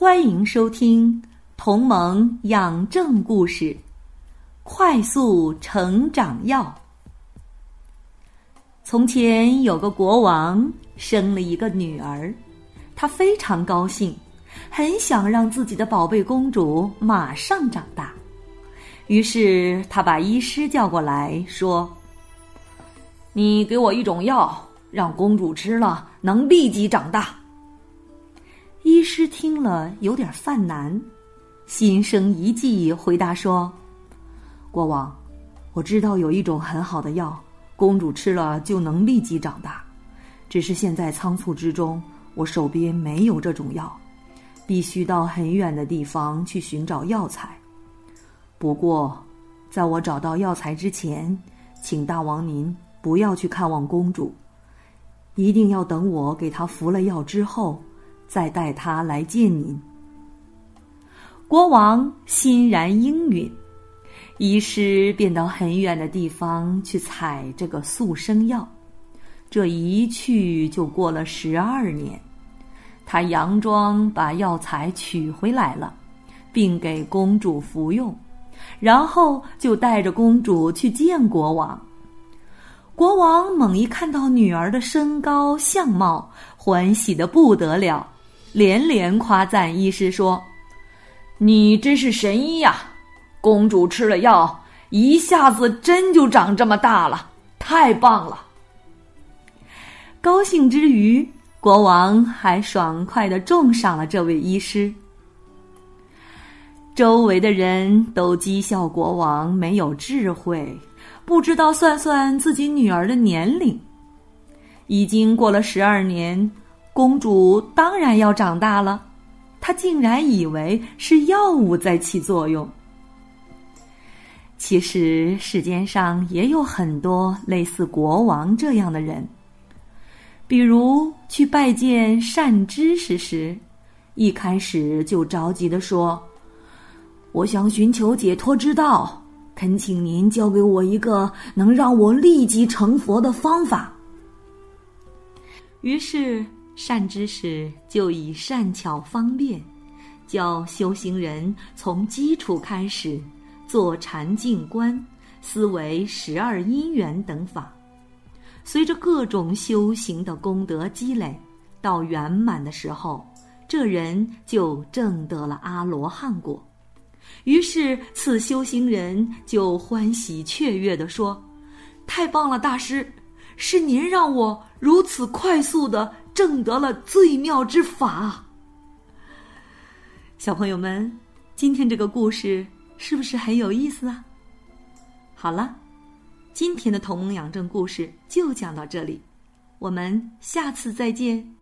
欢迎收听《同盟养正故事》，快速成长药。从前有个国王生了一个女儿，他非常高兴，很想让自己的宝贝公主马上长大。于是他把医师叫过来说：“你给我一种药，让公主吃了能立即长大。”医师听了有点犯难，心生一计，回答说：“国王，我知道有一种很好的药，公主吃了就能立即长大。只是现在仓促之中，我手边没有这种药，必须到很远的地方去寻找药材。不过，在我找到药材之前，请大王您不要去看望公主，一定要等我给她服了药之后。”再带他来见您。国王欣然应允，医师便到很远的地方去采这个速生药。这一去就过了十二年，他佯装把药材取回来了，并给公主服用，然后就带着公主去见国王。国王猛一看到女儿的身高相貌，欢喜的不得了。连连夸赞医师说：“你真是神医呀！公主吃了药，一下子真就长这么大了，太棒了！”高兴之余，国王还爽快的重赏了这位医师。周围的人都讥笑国王没有智慧，不知道算算自己女儿的年龄。已经过了十二年。公主当然要长大了，她竟然以为是药物在起作用。其实世间上也有很多类似国王这样的人，比如去拜见善知识时，一开始就着急的说：“我想寻求解脱之道，恳请您教给我一个能让我立即成佛的方法。”于是。善知识就以善巧方便，教修行人从基础开始做禅静观、思维十二因缘等法。随着各种修行的功德积累，到圆满的时候，这人就证得了阿罗汉果。于是，此修行人就欢喜雀跃地说：“太棒了，大师！是您让我如此快速的。”证得了最妙之法，小朋友们，今天这个故事是不是很有意思啊？好了，今天的同盟养正故事就讲到这里，我们下次再见。